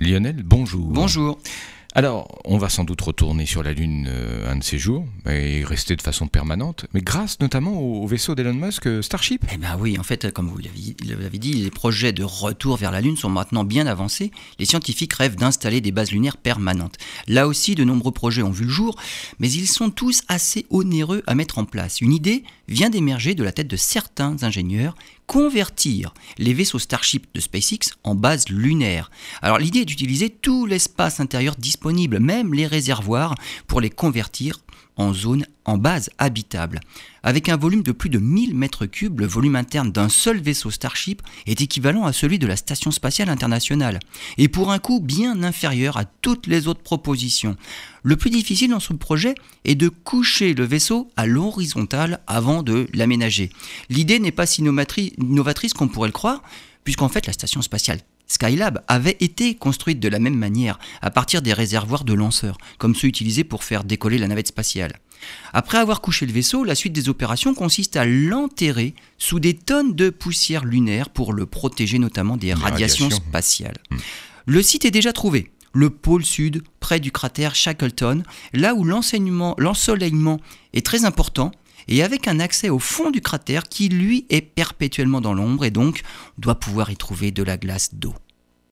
Lionel, bonjour. Bonjour. Alors, on va sans doute retourner sur la Lune euh, un de ces jours et rester de façon permanente, mais grâce notamment au, vaisseau d'Elon Musk euh, Starship. Eh bien oui, en fait, comme vous l'avez dit, les projets de retour vers la Lune sont maintenant bien avancés. Les scientifiques rêvent d'installer des bases lunaires permanentes. Là aussi, de nombreux projets ont vu le jour, mais ils sont tous assez onéreux à mettre en place. Une idée vient d'émerger de la tête de certains ingénieurs convertir les vaisseaux Starship de SpaceX en base lunaire. Alors l'idée est d'utiliser tout l'espace intérieur disponible, même les réservoirs, pour les convertir en zone en base habitable. Avec un volume de plus de 1000 mètres cubes, le volume interne d'un seul vaisseau Starship est équivalent à celui de la Station spatiale internationale, et pour un coût bien inférieur à toutes les autres propositions. Le plus difficile dans ce projet est de coucher le vaisseau à l'horizontale avant de l'aménager. L'idée n'est pas si novatrice qu'on pourrait le croire, puisqu'en fait la Station spatiale Skylab avait été construite de la même manière, à partir des réservoirs de lanceurs, comme ceux utilisés pour faire décoller la navette spatiale. Après avoir couché le vaisseau, la suite des opérations consiste à l'enterrer sous des tonnes de poussière lunaire pour le protéger notamment des radiations, spatiales. Hmm. Le site est déjà trouvé, le pôle sud, près du cratère Shackleton, là où l'ensoleillement est très important et avec un accès au fond du cratère qui lui est perpétuellement dans l'ombre et donc doit pouvoir y trouver de la glace d'eau.